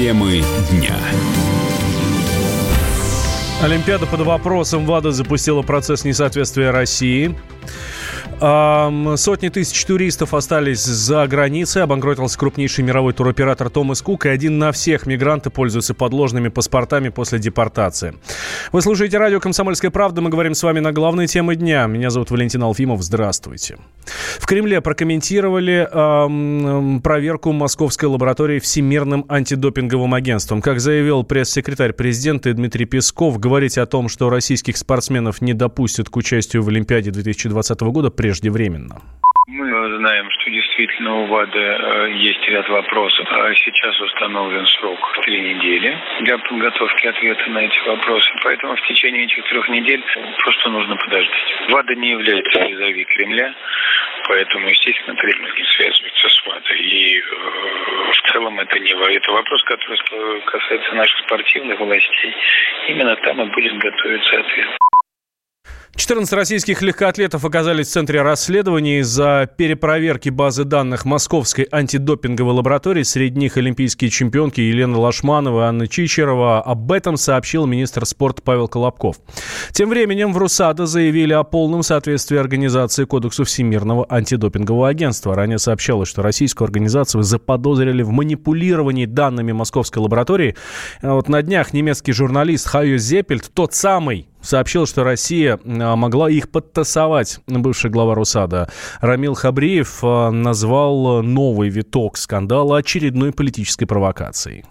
Темы дня. Олимпиада под вопросом. ВАДА запустила процесс несоответствия России. Сотни тысяч туристов остались за границей. Обанкротился крупнейший мировой туроператор Томас Кук. И один на всех мигранты пользуются подложными паспортами после депортации. Вы слушаете радио «Комсомольская правда». Мы говорим с вами на главные темы дня. Меня зовут Валентин Алфимов. Здравствуйте. В Кремле прокомментировали эм, проверку московской лаборатории Всемирным антидопинговым агентством. Как заявил пресс-секретарь президента Дмитрий Песков, говорить о том, что российских спортсменов не допустят к участию в Олимпиаде 2020 года, преждевременно. Мы знаем, что действительно у ВАДА э, есть ряд вопросов. А сейчас установлен срок в три недели для подготовки ответа на эти вопросы. Поэтому в течение этих трех недель просто нужно подождать. ВАДА не является визави Кремля, поэтому, естественно, Кремль не связывается с ВАДА. И э, в целом это не это вопрос, который касается наших спортивных властей. Именно там и будет готовиться ответ. 14 российских легкоатлетов оказались в центре расследования из-за перепроверки базы данных Московской антидопинговой лаборатории. Среди них олимпийские чемпионки Елена Лашманова и Анна Чичерова. Об этом сообщил министр спорта Павел Колобков. Тем временем в РУСАДА заявили о полном соответствии организации Кодексу Всемирного антидопингового агентства. Ранее сообщалось, что российскую организацию заподозрили в манипулировании данными Московской лаборатории. Вот на днях немецкий журналист Хайо Зеппельт, тот самый сообщил, что Россия а, могла их подтасовать. Бывший глава Русада Рамил Хабриев а, назвал новый виток скандала очередной политической провокацией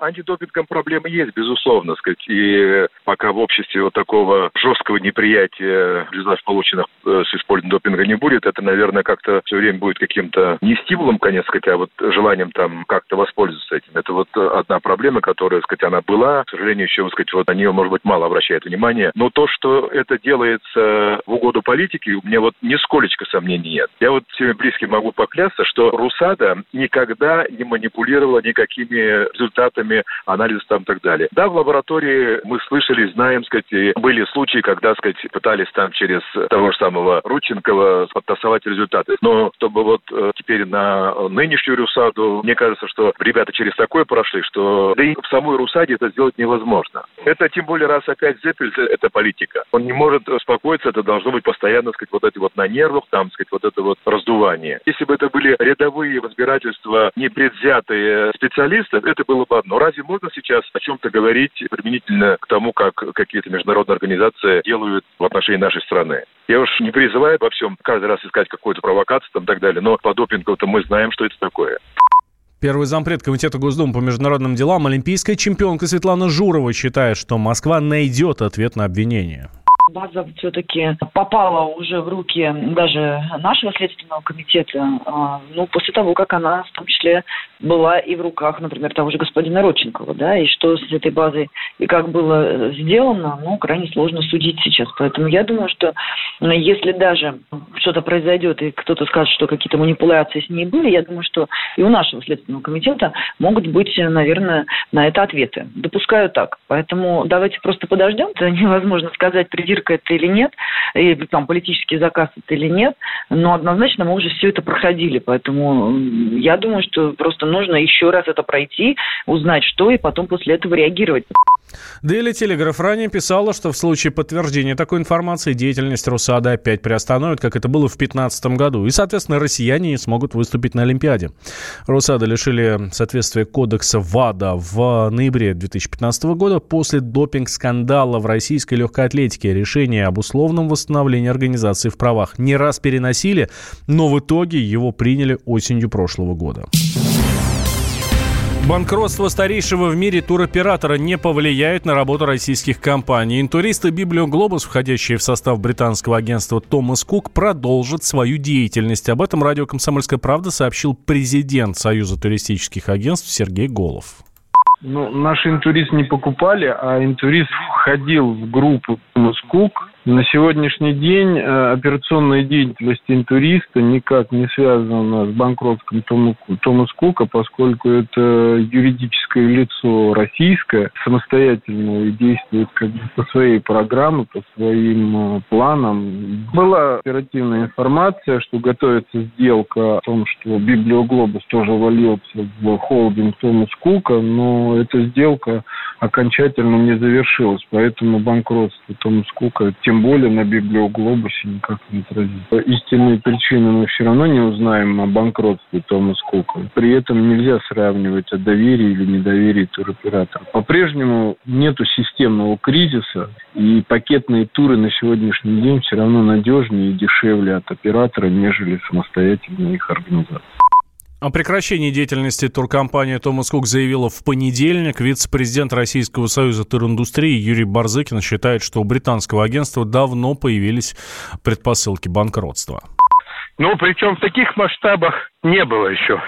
антидопингом проблемы есть, безусловно, сказать, и пока в обществе вот такого жесткого неприятия результатов, полученных э, с использованием допинга, не будет, это, наверное, как-то все время будет каким-то не стимулом, конец, сказать, а вот желанием там как-то воспользоваться этим. Это вот одна проблема, которая, сказать, она была, к сожалению, еще, сказать, вот на нее, может быть, мало обращает внимание. Но то, что это делается в угоду политики, у меня вот нисколечко сомнений нет. Я вот всеми близким могу поклясться, что Русада никогда не манипулировала никакими результатами методами анализа там и так далее. Да, в лаборатории мы слышали, знаем, сказать, были случаи, когда, сказать, пытались там через того же самого Рученкова подтасовать результаты. Но чтобы вот э, теперь на нынешнюю Русаду, мне кажется, что ребята через такое прошли, что да и в самой Русаде это сделать невозможно. Это тем более раз опять Зеппель, это политика. Он не может успокоиться, это должно быть постоянно, сказать, вот эти вот на нервах, там, сказать, вот это вот раздувание. Если бы это были рядовые разбирательства, непредвзятые специалисты, это было бы одно разве можно сейчас о чем-то говорить применительно к тому, как какие-то международные организации делают в отношении нашей страны? Я уж не призываю во всем каждый раз искать какую-то провокацию там и так далее, но по допингу-то мы знаем, что это такое. Первый зампред Комитета Госдумы по международным делам, олимпийская чемпионка Светлана Журова считает, что Москва найдет ответ на обвинение база все-таки попала уже в руки даже нашего следственного комитета, а, ну, после того, как она, в том числе, была и в руках, например, того же господина Родченкова, да, и что с этой базой и как было сделано, ну, крайне сложно судить сейчас. Поэтому я думаю, что если даже что-то произойдет, и кто-то скажет, что какие-то манипуляции с ней были, я думаю, что и у нашего следственного комитета могут быть, наверное, на это ответы. Допускаю так. Поэтому давайте просто подождем. Это невозможно сказать, придирка это или нет, и там политический заказ это или нет, но однозначно мы уже все это проходили. Поэтому я думаю, что просто нужно еще раз это пройти, узнать, что, и потом после этого реагировать. Daily Telegraph ранее писала, что в случае подтверждения такой информации деятельность Русада опять приостановит, как это было в 2015 году. И, соответственно, россияне не смогут выступить на Олимпиаде. Русада лишили соответствия кодекса ВАДА в ноябре 2015 года после допинг-скандала в российской легкой атлетике. Решение об условном восстановлении организации в правах не раз переносили, но в итоге его приняли осенью прошлого года. Банкротство старейшего в мире туроператора не повлияет на работу российских компаний. Интуристы Библио Глобус, входящие в состав британского агентства Томас Кук, продолжат свою деятельность. Об этом радио «Комсомольская правда» сообщил президент Союза туристических агентств Сергей Голов. Ну, наш интурист не покупали, а интурист входил в группу Томас Кук, На сегодняшний день э, операционная деятельность интуриста никак не связана с банкротством Томас Кука, поскольку это юридическое лицо российское, самостоятельно и действует как бы по своей программе, по своим э, планам. Была оперативная информация, что готовится сделка о том, что Библиоглобус тоже валился в холдинг Томас Кука, но эта сделка окончательно не завершилась, поэтому банкротство Томас Кука тем более на библиоглобусе никак не отразится. Истинные причины мы все равно не узнаем о банкротстве Томас Кука. При этом нельзя сравнивать о доверии или недоверии туроператора. По-прежнему нету системного кризиса, и пакетные туры на сегодняшний день все равно надежнее и дешевле от оператора, нежели самостоятельная их организация. О прекращении деятельности туркомпании «Томас Кук» заявила в понедельник. Вице-президент Российского союза туриндустрии Юрий Барзыкин считает, что у британского агентства давно появились предпосылки банкротства. Ну, причем в таких масштабах не было еще.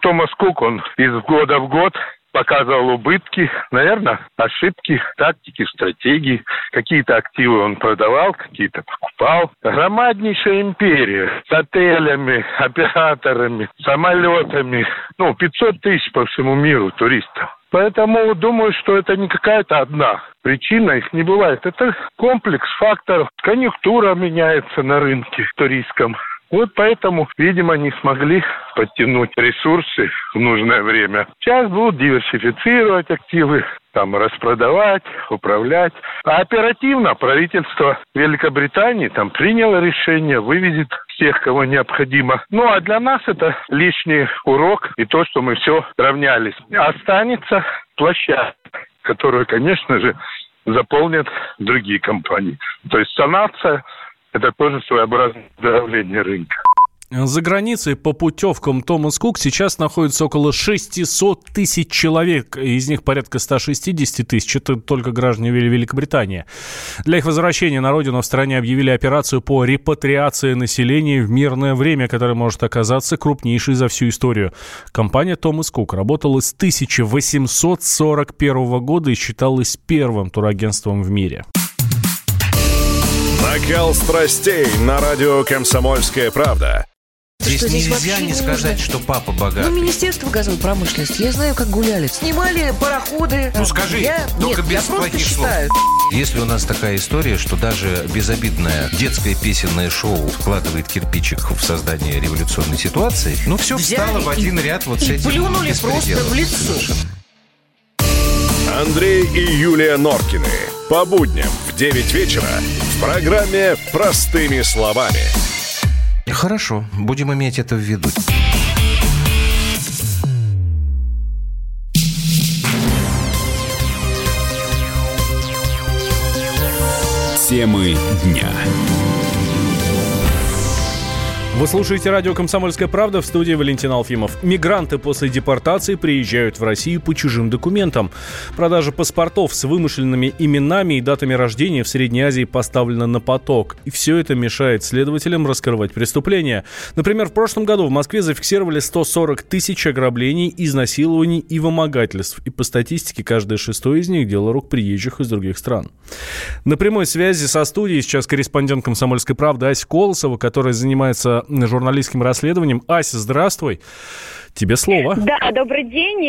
Томас Кук, он из года в год показывал убытки, наверное, ошибки, тактики, стратегии. Какие-то активы он продавал, какие-то покупал. Громаднейшая империя с отелями, операторами, самолетами. Ну, 500 тысяч по всему миру туристов. Поэтому думаю, что это не какая-то одна причина, их не бывает. Это комплекс факторов. Конъюнктура меняется на рынке туристском. Вот поэтому, видимо, не смогли подтянуть ресурсы в нужное время. Сейчас будут диверсифицировать активы, там распродавать, управлять. А оперативно правительство Великобритании там приняло решение, вывезет всех, кого необходимо. Ну, а для нас это лишний урок и то, что мы все равнялись. Останется площадка, которую, конечно же, заполнят другие компании. То есть санация это тоже своеобразное давление рынка. За границей по путевкам Томас Кук сейчас находится около 600 тысяч человек, из них порядка 160 тысяч, это только граждане Великобритании. Для их возвращения на родину в стране объявили операцию по репатриации населения в мирное время, которая может оказаться крупнейшей за всю историю. Компания Томас Кук работала с 1841 года и считалась первым турагентством в мире. Накал страстей на радио «Комсомольская правда». Здесь что, нельзя здесь не сказать, что папа богатый. Ну, Министерство газовой промышленности. Я знаю, как гуляли. Снимали пароходы. Ну, скажи, я... только Нет, без я плохих слов. Если у нас такая история, что даже безобидное детское песенное шоу вкладывает кирпичик в создание революционной ситуации, ну, все Взяли встало в один и, ряд вот и с этим плюнули просто в лицо. Совершенно. Андрей и Юлия Норкины. По будням в 9 вечера в программе «Простыми словами». Хорошо, будем иметь это в виду. Темы дня. Вы слушаете радио «Комсомольская правда» в студии Валентин Алфимов. Мигранты после депортации приезжают в Россию по чужим документам. Продажа паспортов с вымышленными именами и датами рождения в Средней Азии поставлена на поток. И все это мешает следователям раскрывать преступления. Например, в прошлом году в Москве зафиксировали 140 тысяч ограблений, изнасилований и вымогательств. И по статистике каждое шестое из них – дело рук приезжих из других стран. На прямой связи со студией сейчас корреспондент «Комсомольской правды» Ася Колосова, которая занимается журналистским расследованием. Ася, здравствуй. Тебе слово. Да, добрый день.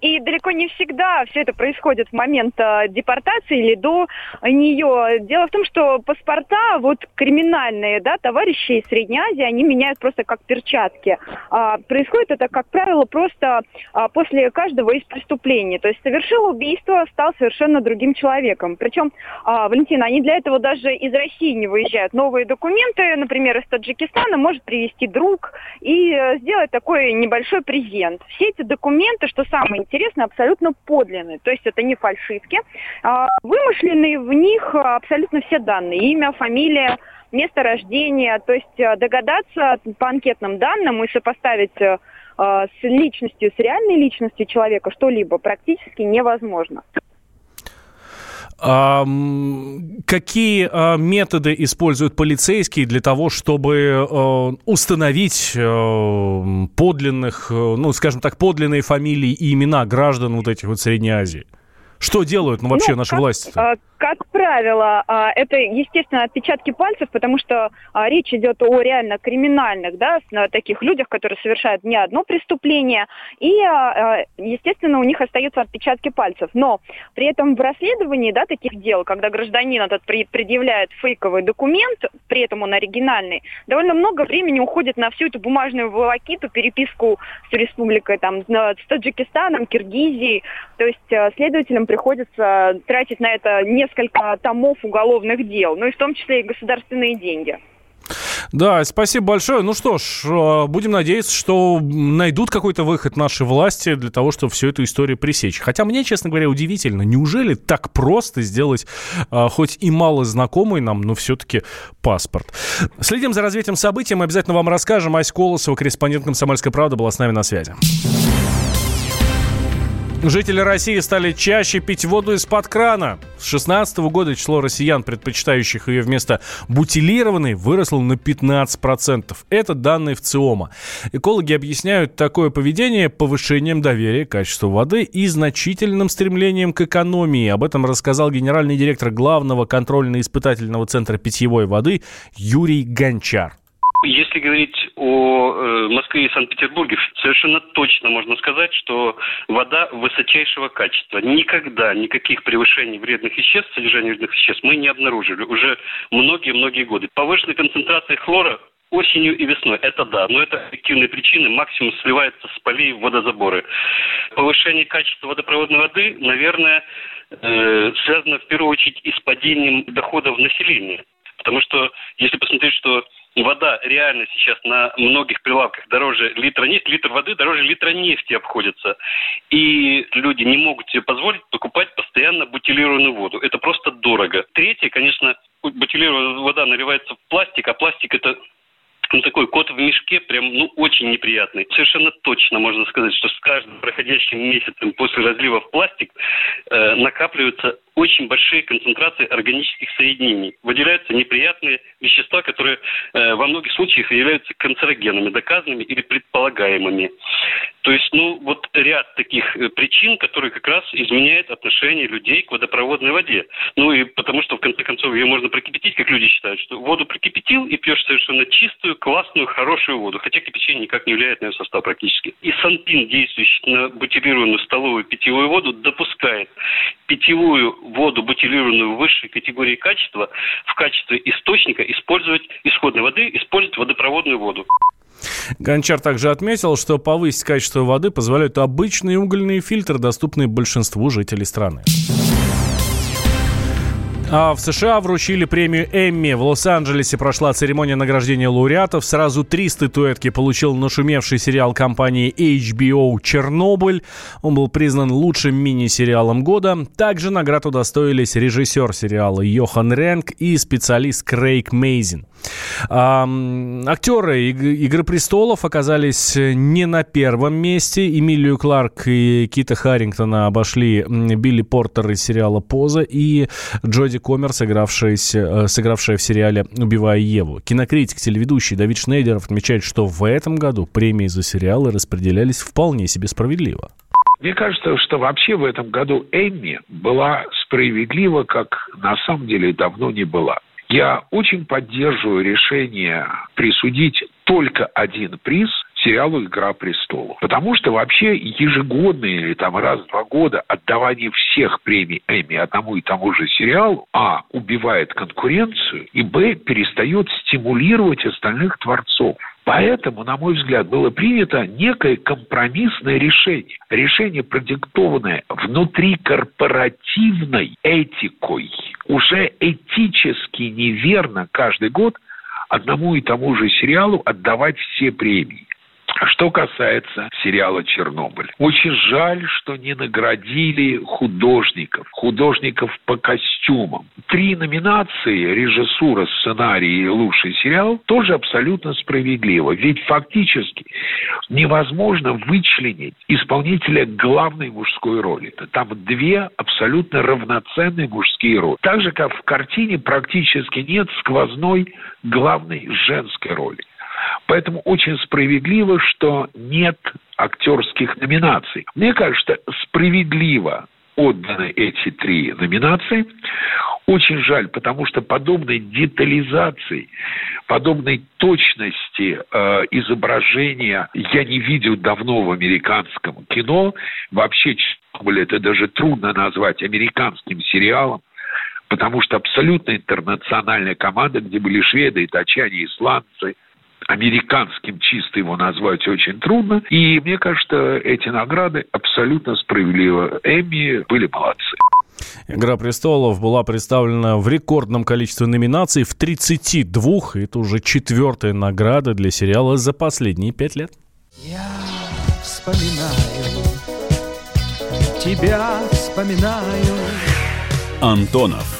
И, и далеко не всегда все это происходит в момент э, депортации или до нее. Дело в том, что паспорта, вот криминальные, да, товарищи из Средней Азии, они меняют просто как перчатки. А, происходит это, как правило, просто а, после каждого из преступлений. То есть совершил убийство, стал совершенно другим человеком. Причем, а, Валентина, они для этого даже из России не выезжают. Новые документы, например, из Таджикистана может привести друг и э, сделать такой небольшой большой презент. Все эти документы, что самое интересное, абсолютно подлинные. То есть это не фальшивки. А, вымышленные в них абсолютно все данные. Имя, фамилия, место рождения. То есть э, догадаться по анкетным данным и сопоставить э, с личностью, с реальной личностью человека что-либо практически невозможно. Какие а, методы используют полицейские для того, чтобы а, установить а, подлинных, ну, скажем так, подлинные фамилии и имена граждан вот этих вот Средней Азии? Что делают ну, вообще ну, наши как, власти? -то? Как правило, а, это, естественно, отпечатки пальцев, потому что а, речь идет о реально криминальных, да, таких людях, которые совершают не одно преступление, и, а, естественно, у них остаются отпечатки пальцев. Но при этом в расследовании, да, таких дел, когда гражданин этот предъявляет фейковый документ, при этом он оригинальный, довольно много времени уходит на всю эту бумажную волокиту, переписку с республикой, там, с Таджикистаном, Киргизией. То есть следователям приходится тратить на это не несколько томов уголовных дел, ну и в том числе и государственные деньги. Да, спасибо большое. Ну что ж, э, будем надеяться, что найдут какой-то выход наши власти для того, чтобы всю эту историю пресечь. Хотя мне, честно говоря, удивительно, неужели так просто сделать э, хоть и мало знакомый нам, но все-таки паспорт. Следим за развитием событий, мы обязательно вам расскажем. Ась Колосова, корреспондент «Комсомольской правды», была с нами на связи. Жители России стали чаще пить воду из-под крана. С 2016 года число россиян, предпочитающих ее вместо бутилированной, выросло на 15%. Это данные в ЦИОМа. Экологи объясняют такое поведение повышением доверия к качеству воды и значительным стремлением к экономии. Об этом рассказал генеральный директор главного контрольно-испытательного центра питьевой воды Юрий Гончар. Если говорить о э, Москве и Санкт-Петербурге, совершенно точно можно сказать, что вода высочайшего качества. Никогда никаких превышений вредных веществ, содержания вредных веществ мы не обнаружили уже многие-многие годы. Повышенная концентрация хлора осенью и весной. Это да, но это объективные причины. Максимум сливается с полей в водозаборы. Повышение качества водопроводной воды, наверное, э, связано в первую очередь и с падением доходов населения. Потому что если посмотреть, что вода реально сейчас на многих прилавках дороже литра нефти, литр воды дороже литра нефти обходится. И люди не могут себе позволить покупать постоянно бутилированную воду. Это просто дорого. Третье, конечно, бутилированная вода наливается в пластик, а пластик это ну, такой кот в мешке, прям, ну, очень неприятный. Совершенно точно можно сказать, что с каждым проходящим месяцем после разлива в пластик э, накапливаются очень большие концентрации органических соединений. Выделяются неприятные вещества, которые э, во многих случаях являются канцерогенами, доказанными или предполагаемыми. То есть, ну, вот ряд таких э, причин, которые как раз изменяют отношение людей к водопроводной воде. Ну и потому что, в конце концов, ее можно прокипятить, как люди считают, что воду прокипятил и пьешь совершенно чистую, классную, хорошую воду. Хотя кипячение никак не влияет на ее состав практически. И санпин, действующий на бутилированную столовую питьевую воду, допускает питьевую воду, бутилированную высшей категории качества, в качестве источника использовать исходной воды, использовать водопроводную воду. Гончар также отметил, что повысить качество воды позволяют обычные угольные фильтры, доступные большинству жителей страны. А в США вручили премию Эмми. В Лос-Анджелесе прошла церемония награждения лауреатов. Сразу три статуэтки получил нашумевший сериал компании HBO «Чернобыль». Он был признан лучшим мини-сериалом года. Также наград удостоились режиссер сериала Йохан Ренк и специалист Крейг Мейзин. Актеры «Игры престолов» оказались не на первом месте. Эмилию Кларк и Кита Харрингтона обошли Билли Портер из сериала «Поза» и Джоди Комер, сыгравшая, э, сыгравшая в сериале «Убивая Еву». Кинокритик, телеведущий Давид Шнейдеров отмечает, что в этом году премии за сериалы распределялись вполне себе справедливо. Мне кажется, что вообще в этом году Эмми была справедлива, как на самом деле давно не была. Я очень поддерживаю решение присудить только один приз сериалу «Игра престолов». Потому что вообще ежегодные или там раз в два года отдавание всех премий Эмми одному и тому же сериалу, а, убивает конкуренцию, и, б, перестает стимулировать остальных творцов. Поэтому, на мой взгляд, было принято некое компромиссное решение. Решение, продиктованное внутрикорпоративной этикой. Уже этически неверно каждый год одному и тому же сериалу отдавать все премии. Что касается сериала «Чернобыль», очень жаль, что не наградили художников, художников по костюмам. Три номинации – режиссура, сценарий и лучший сериал – тоже абсолютно справедливо. Ведь фактически невозможно вычленить исполнителя главной мужской роли. Там две абсолютно равноценные мужские роли. Так же, как в картине практически нет сквозной главной женской роли. Поэтому очень справедливо, что нет актерских номинаций. Мне кажется, справедливо отданы эти три номинации. Очень жаль, потому что подобной детализации, подобной точности э, изображения я не видел давно в американском кино. Вообще, это даже трудно назвать американским сериалом потому что абсолютно интернациональная команда, где были шведы, итачане, исландцы, американским чисто его назвать очень трудно. И мне кажется, эти награды абсолютно справедливо. Эмми были молодцы. «Игра престолов» была представлена в рекордном количестве номинаций в 32, и это уже четвертая награда для сериала за последние пять лет. Я вспоминаю, тебя вспоминаю. Антонов.